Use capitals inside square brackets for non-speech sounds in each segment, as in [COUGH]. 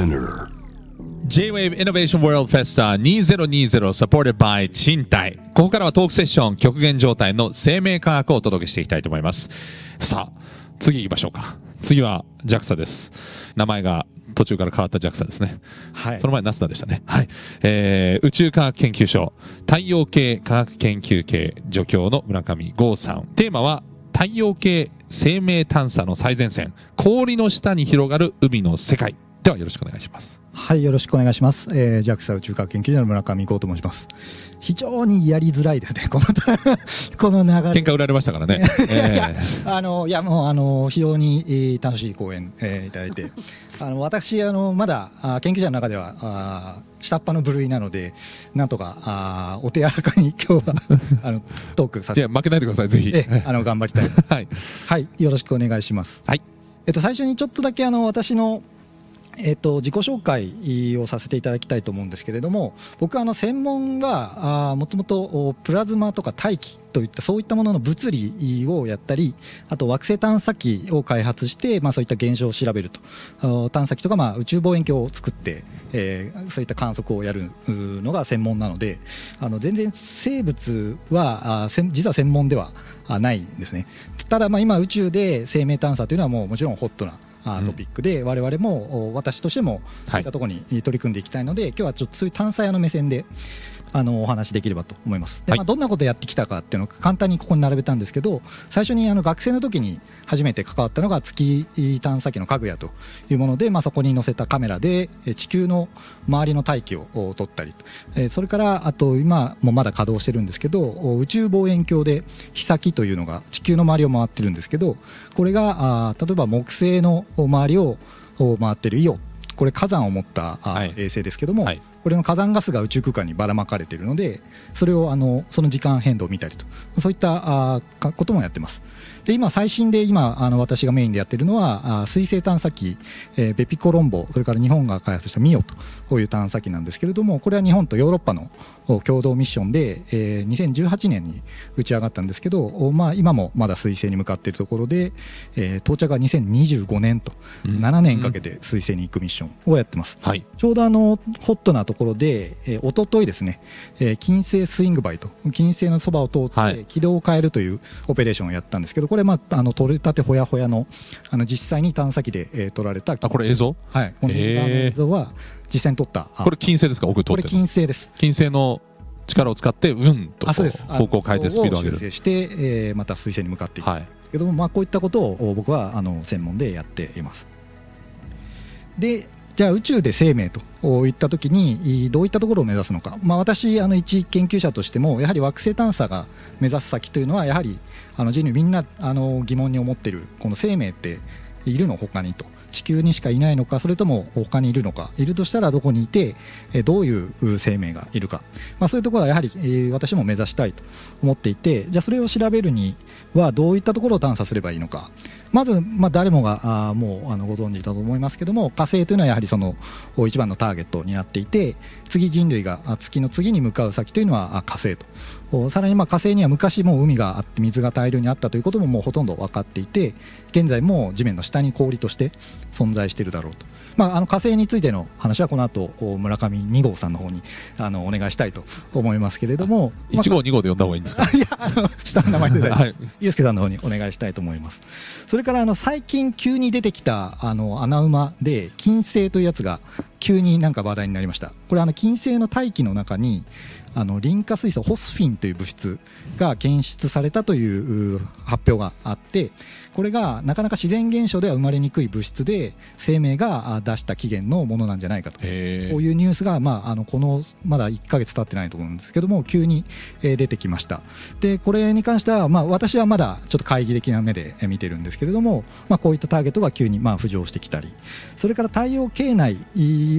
Spinner. J-Wave Innovation World Festa 2020 supported by 賃貸。ここからはトークセッション極限状態の生命科学をお届けしていきたいと思います。さあ、次行きましょうか。次は JAXA です。名前が途中から変わった JAXA ですね。はいその前ナスダでしたね。はい。えー、宇宙科学研究所太陽系科学研究系助教の村上剛さん。テーマは太陽系生命探査の最前線。氷の下に広がる海の世界。ではよろしくお願いします。はい、よろしくお願いします。えー、JAXA 宇宙科学研究所の村上剛と申します。非常にやりづらいですね、この、[LAUGHS] この流れ。喧嘩売られましたからね。[LAUGHS] えーあのいやもうあの非常に、えー楽しい講演、えーいただいてあの私あのまだあ研究者の中ではあ下っ端の部類なのでなんとかあお手柔らかに [LAUGHS] 今日はあのトークさせていや、負けないでください、ぜひ。えーあの頑張りたいはい。はいよろしくお願いしますはい。えっと最初にちょっとだけあの私のえっと、自己紹介をさせていただきたいと思うんですけれども僕はあの専門がもともとプラズマとか大気といったそういったものの物理をやったりあと惑星探査機を開発して、まあ、そういった現象を調べると。探査機とかまあ宇宙望遠鏡を作って、えーそういった観測をやるのが専門なのであの全然生物はあ実は専門ではないんですね。ただまあ今宇宙で生命探査というのはもうもちろんホットなトピックで、我々もお私としてもそういったところに取り組んでいきたいので、今日はちょっとそういう探査屋の目線であのお話できればと思います。ではい。まあ、どんなことやってきたかっていうのを簡単にここに並べたんですけど最初にあの学生の時に初めて関わったのが月探査機のかぐやというもので、まあ、そこに載せたカメラでえ地球の周りの大気をお撮ったりえーそれからあと今もまだ稼働してるんですけどお宇宙望遠鏡で飛先というのが地球の周りを回ってるんですけどこれがあー例えば木星の周りをお回ってるイオこれ火山を持った衛星ですけども、はいこれの火山ガスが宇宙空間にばらまかれているのでそれをあのその時間変動を見たりとそういったあこともやってます。で今最新で今あの私がメインでやってるのはあー水星探査機、えーベピコロンボそれから日本が開発したミオという探査機なんですけれどもこれは日本とヨーロッパのお共同ミッションで、えー2018年に打ち上がったんですけど、おまあ、今もまだ水星に向かっているところで、えー到着が2025年とうん。7年かけて水星に行くミッションをやってます、はい。ちょうどあのホットなところで、えー、一昨日ですね、えー金星スイングバイと金星のそばを通っはい。て軌道を変えるというオペレーションをやったんですけどこれ、まあ、あの取れたてほやほやのあの実際に探査機で、えー撮られた。あ、これ映像？はい、この映像は実際に撮った。あこれ金星ですか？奥通これってる金星です。金星の力を使って、うんとこあそうです。う方向を変えてスピードを上げる。して、えーまた水星に向かっていくんはい。ですけども、まあ、こういったことを僕はあの専門でやっています。でじゃあ宇宙で生命といったときにいどういったところを目指すのか、まあ、私あの一研究者としてもやはり惑星探査が目指す先というのはやはりあの人類みんなあの疑問に思ってるこの生命っているの他にと。地球にしかいないのかそれとも他にいるのか。いるとしたらどこにいてどういう生命がいるか、まあ、そういうところはやはり私も目指したいと思っていてじゃあそれを調べるにはどういったところを探査すればいいのか。まず、まあ、誰もがあもうあのご存知だと思いますけども火星というのはやはりその一番のターゲットになっていて次人類が月の次に向かう先というのは火星と。さらにまあ火星には昔もう海があって水が大量にあったということももうほとんど分かっていて現在も地面の下に氷として存在しているだろうと、まあ、あの火星についての話はこの後お村上2号さんの方にあのお願いしたいと思いますけれども、まあ1号、2号で呼んだ方がいいんですか？[LAUGHS] いやあの下の名前で大丈夫はい。ゆうすけさんの方にお願いしたいと思います。それからあの最近急に出てきたあの穴馬で金星というやつが急になんか話題になりました。これあの金星の大気の中にあのリン化水素ホスフィンという物質が検出されたというう発表があってこれがなかなか自然現象では生まれにくい物質で生命があ出した起源のものなんじゃないかと。へこういうニュースが、まあ、あのこのまだ1ヶ月経ってないと思うんですけども急に、えー出てきました。でこれに関しては、まあ、私はまだちょっと懐疑的な目でえー見てるんですけれども、まあ、こういったターゲットが急にまあ浮上してきたりそれから太陽系内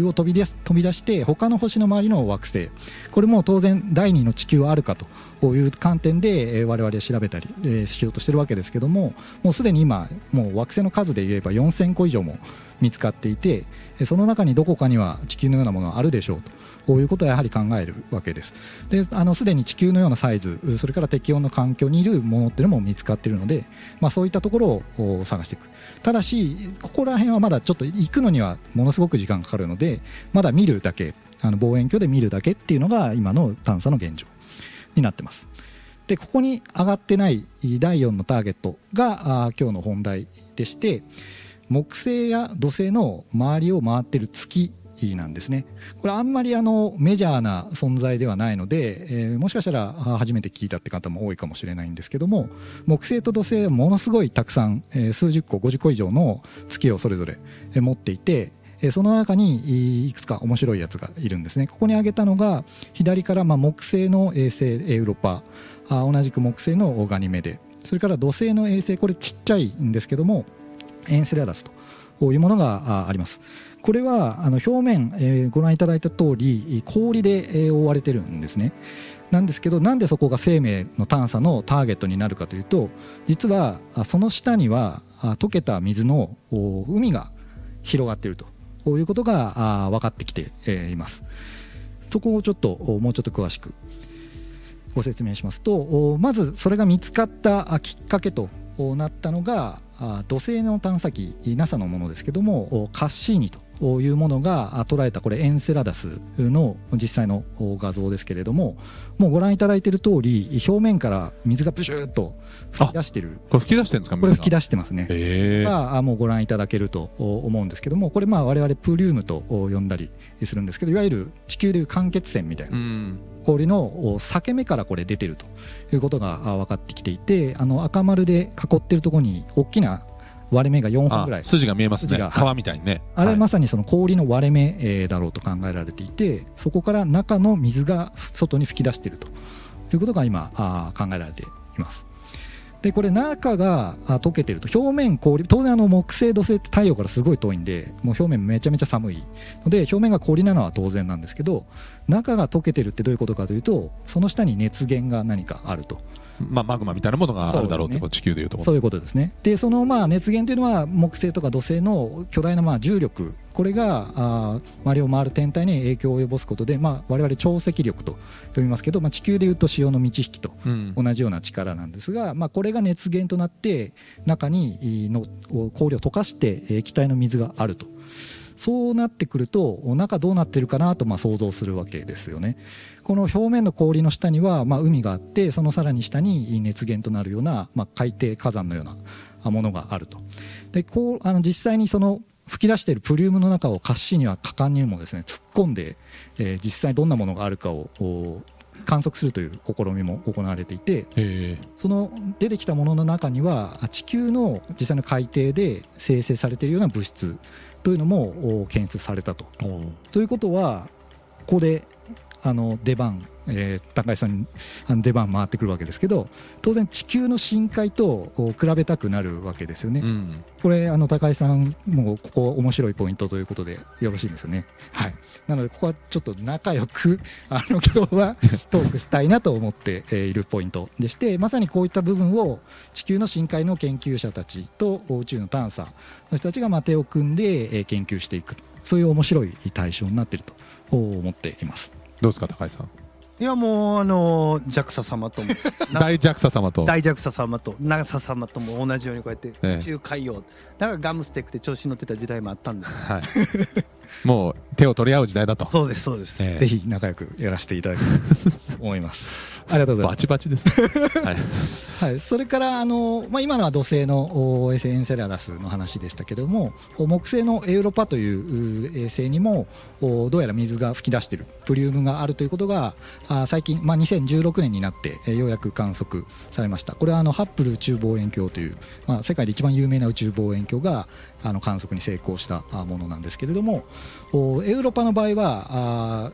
を飛び出す飛び出して他の星の周りの惑星これも当然第二の地球はあるかという観点で、我々は調べたり、しようとしてるわけですけどももうすでに今もう惑星の数で言えば4000個以上も見つかっていてその中にどこかには地球のようなものがあるでしょうということはやはり考えるわけです。であのすでに地球のようなサイズそれから適温の環境にいるものっていうのも見つかっているので、まあ、そういったところを探していく。ただしここら辺はまだちょっと行くのにはものすごく時間かかるのでまだ見るだけあの望遠鏡で見るだけっていうのが今の探査の現状になってます。でここに上がってない第4のターゲットがあ今日の本題でして木星や土星の周りを回ってる月なんですね。これあんまりあのメジャーな存在ではないので、えー、もしかしたら初めて聞いたって方も多いかもしれないんですけども木星と土星はものすごいたくさん、えー、数十個50個以上の月をそれぞれ持っていてえその中にいくつか面白いやつがいるんですね。ここに挙げたのが左からま木星の衛星エウロパ。あ同じく木星のガニメデそれから土星の衛星。これちっちゃいんですけどもエンセラダスと。いうものがあります。これはあの表面、えー、ご覧いただいた通り氷で、え、覆われてるんですね。なんですけどなんでそこが生命の探査のターゲットになるかというと実はその下には溶けた水の海が広がっていると。いうことが分かってきています。そこをちょっともうちょっと詳しくご説明しますとまずそれが見つかったきっかけとなったのが土星の探査機 NASA のものですけどもカッシーニというものが捉えたこれエンセラダスの実際の画像ですけれどももうご覧いただいている通り表面から水がプシューッと吹き出してる。これ吹き出してるんですかこれ吹き出してますね。がもうご覧いただけると思うんですけどもこれまあ我々プリウムと呼んだりするんですけどいわゆる地球でいう間欠泉みたいな。氷の裂け目からこれ出てるということが分かってきていてあの赤丸で囲ってるところに大きな割れ目が4本ぐらい。筋が見えますね。皮みたいにね。あれまさにその氷の割れ目だろうと考えられていてそこから中の水が外に噴き出していると。いうことが今あ考えられています。でこれ中が溶けてると。表面氷当然あの木星土星って太陽からすごい遠いんでもう表面めちゃめちゃ寒い。ので表面が氷なのは当然なんですけど中が溶けてるってどういうことかというとその下に熱源が何かあるとまあ、マグマみたいなものがあるだろうとね、地球でいうとそういうことですね。でそのまあ熱源というのは木星とか土星の巨大なまあ重力。これがあ周りを回る天体に影響を及ぼすことで、まあ、我々潮汐力と呼びますけど、まあ、地球でいうと潮の満ち引きと同じような力なんですが、うん、まあ、これが熱源となって中にの氷を溶かして液体の水があると。そうなってくると中どうなってるかなとまあ想像するわけですよね。この表面の氷の下にはまあ海があってそのさらに下に熱源となるようなまあ海底火山のようなものがあると。でこうあの実際にその吹き出しているプリウムの中をカッシーニは果敢にもですね突っ込んで、えー、実際どんなものがあるかを観測するという試みも行われていてその出てきたものの中には地球の実際の海底で生成されているような物質というのも検出されたと。ということはここであの出番、えー、高橋さんにあの出番回ってくるわけですけど当然地球の深海と比べたくなるわけですよね。うん、これあの高橋さんもここ面白いポイントということでよろしいですよね。はい、なのでここはちょっと仲良く [LAUGHS] あの今日はトークしたいなと思っているポイントでしてまさにこういった部分を地球の深海の研究者たちと宇宙の探査の人たちが手を組んで研究していくそういう面白い対象になっていると思っています。どうですか高井さん？いやもうあの JAXA 様とも。[LAUGHS] 大 JAXA 様と。大 JAXA 様と NASA 様とも同じようにこうやって宇宙海洋、だからガムステックで調子に乗ってた時代もあったんです、はい、[LAUGHS] もう手を取り合う時代だとそうですそうです、えー、ぜひ仲良くやらせていただきたいと思います [LAUGHS] ありがとうございます。バチバチです。[LAUGHS] はい。はい。それからあのまあ今のは土星の衛星エンセラダスの話でしたけども、木星のエウロパという衛星にもどうやら水が噴き出しているプリウムがあるということがあ最近まあ2016年になってようやく観測されました。これはあのハッブル宇宙望遠鏡というまあ世界で一番有名な宇宙望遠鏡があの観測に成功したものなんですけれども、エウロパの場合はあ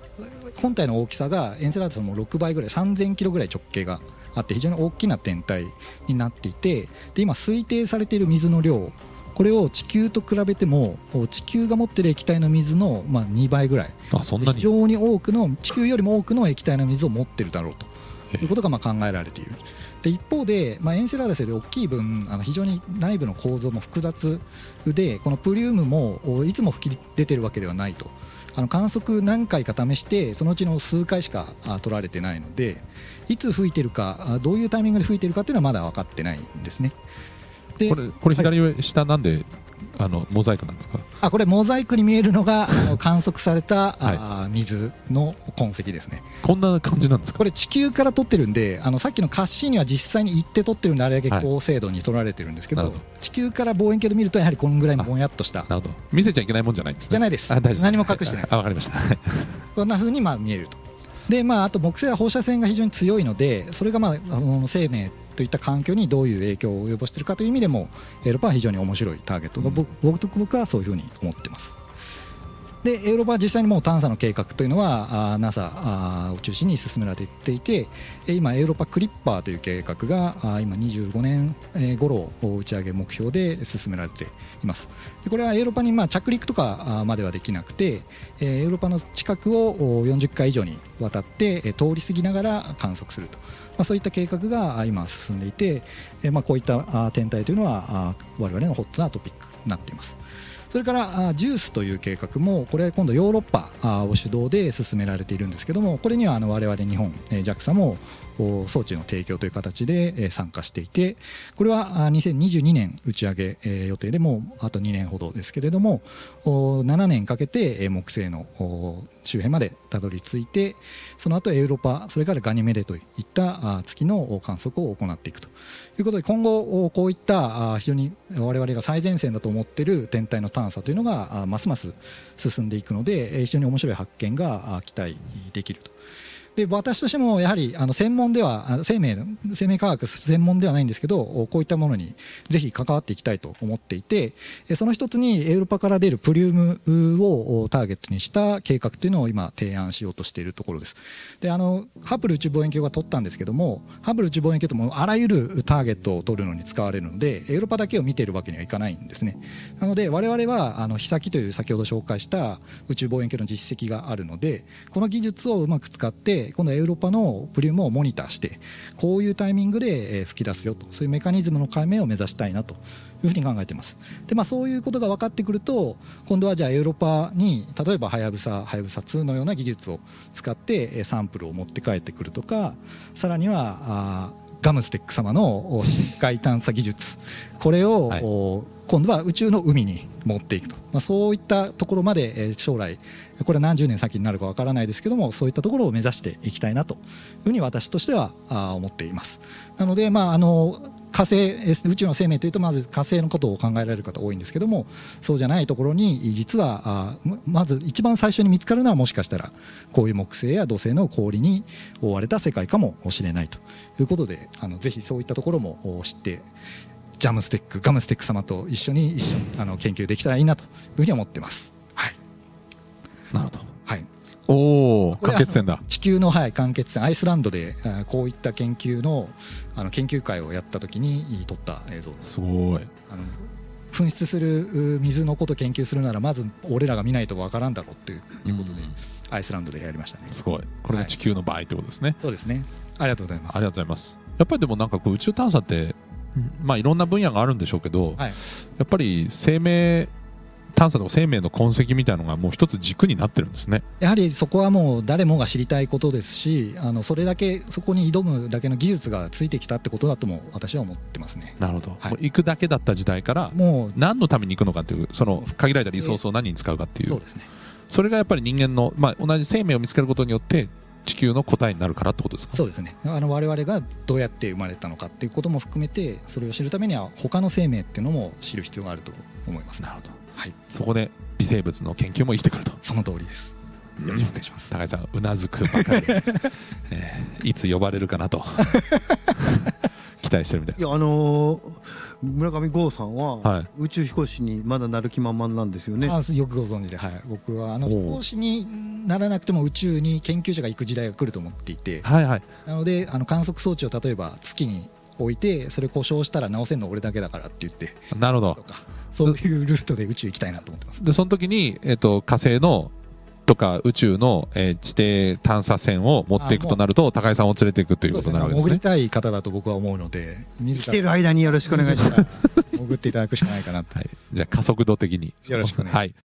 本体の大きさがエンセラダスの6倍ぐらい3000キロぐらい直径があって非常に大きな天体になっていてで今推定されている水の量これを地球と比べても地球が持っている液体の水の、まあ、2倍ぐらいあそんなに？非常に多くの地球よりも多くの液体の水を持っているだろうということがまあ考えられている。で一方で、まあ、エンセラダスより大きい分あの非常に内部の構造も複雑でこのプリウムもいつも吹き出てるわけではないとあの観測何回か試してそのうちの数回しか取られてないのでいつ吹いてるかどういうタイミングで吹いてるかっていうのはまだ分かってないんですね。これこれ左上、下なんであのモザイクなんですか？あこれモザイクに見えるのが [LAUGHS] あの観測された、はい、あ水の痕跡ですね。こんな感じなんですか？これ地球から撮ってるんであのさっきのカッシーニは実際に行って撮ってるんであれだけ高精度に撮られてるんですけどはい、地球から望遠鏡で見るとやはりこのぐらいのぼんやっとした。なるほど。見せちゃいけないもんじゃないんですね。じゃないです。何も隠してない。あわかりました。[LAUGHS] こんなふうにまあ見えると。でまあ、あと木星は放射線が非常に強いのでそれが、まあ、あの生命といった環境にどういう影響を及ぼしているかという意味でもエロパは非常に面白いターゲット、うん、僕僕はそういうふうに思ってます。でエーロパは実際にもう探査の計画というのはあ NASA を中心に進められていて今エーロパクリッパーという計画が今25年頃打ち上げ目標で進められていますでこれはエーロパにまあ着陸とかまではできなくてエーロパの近くを40回以上にわたって通り過ぎながら観測するとまあ、そういった計画が今進んでいて、まあ、こういった天体というのは我々のホットなトピックになっています。それからジュースという計画もこれ今度ヨーロッパを主導で進められているんですけどもこれにはあの我々日本 JAXA も装置の提供という形で参加していてこれは2022年打ち上げ予定でもあと2年ほどですけれども7年かけて木星の周辺までたどり着いてその後エウロパそれからガニメデといった月の観測を行っていくと。いうことで今後こういった非常に我々が最前線だと思っている天体の探査というのがますます進んでいくので非常に面白い発見が期待できると。で私としてもやはりあの専門では生命生命科学専門ではないんですけどこういったものにぜひ関わっていきたいと思っていてその一つにエウロパから出るプリウムをターゲットにした計画というのを今提案しようとしているところです。であのハブル宇宙望遠鏡が取ったんですけどもハブル宇宙望遠鏡ともあらゆるターゲットを取るのに使われるのでエウロパだけを見ているわけにはいかないんですね。なので我々はあのヒサキという先ほど紹介した宇宙望遠鏡の実績があるのでこの技術をうまく使って今度はエウロパのプリウムをモニターしてこういうタイミングで吹き出すよと。そういうメカニズムの解明を目指したいなというふうに考えています。で、まあ、そういうことが分かってくると今度はじゃあエウロパに例えばはやぶさはやぶさ2のような技術を使ってサンプルを持って帰ってくるとかさらにはあガムステック様の深海探査技術。これを、はい、今度は宇宙の海に持っていくと、まあ、そういったところまで将来これは何十年先になるかわからないですけどもそういったところを目指していきたいなというふうに私としては思っています。なので、まあ、あの火星宇宙の生命というとまず火星のことを考えられる方多いんですけどもそうじゃないところに実はまず一番最初に見つかるのはもしかしたらこういう木星や土星の氷に覆われた世界かもしれないということであのぜひそういったところも知ってジャムステックガムステック様と一緒に一緒あの研究できたらいいなというふうに思ってます。はい、なるほど。はい。おお、間欠泉だ。地球の、はい、間欠泉、アイスランドでこういった研究のあの研究会をやったときに撮った映像です。すごい。あの噴出する水のこと研究するならまず俺らが見ないとわからんだろうっていうことで、アイスランドでやりましたね。すごい。これが地球の場合ってことですね、はい、そうですね。ありがとうございます。ありがとうございます。やっぱりでもなんかこう宇宙探査ってまあいろんな分野があるんでしょうけど、はい、やっぱり生命探査とか生命の痕跡みたいなのがもう一つ軸になってるんですね。やはりそこはもう誰もが知りたいことですしあのそれだけそこに挑むだけの技術がついてきたってことだとも私は思ってますね。なるほど、はい、行くだけだった時代からもう何のために行くのかっていうその限られたリソースを何に使うかっていう、そうですねそれがやっぱり人間の、まあ、同じ生命を見つけることによって地球の答えになるからってことですか？そうですね。あの我々がどうやって生まれたのかっていうことも含めてそれを知るためには他の生命っていうのも知る必要があると思います。なるほど、はい、そこで微生物の研究も生きてくると？その通りです。よろしくお願いします。高井さんうなずくばかりです、[LAUGHS] えー、いつ呼ばれるかなと [LAUGHS] 期待してるみたいです。いやあのー、村上剛さんは、はい、宇宙飛行士にまだなる気満々なんですよね。あよくご存知で、はい、僕はあの飛行士にならなくても宇宙に研究者が行く時代が来ると思っていて、はいはい、なのであの観測装置を例えば月に置いてそれ故障したら直せるの俺だけだからって言って。なるほど。そういうルートで宇宙行きたいなと思ってます。でその時に、えっと、火星のとか宇宙の、えー、地底探査船を持っていくとなると高井さんを連れていくということになるわけですね。潜りたい方だと僕は思うので来てる間によろしくお願いします。潜っていただくしかないかなと、はい、じゃあ加速度的に。よろしくお願いします、はい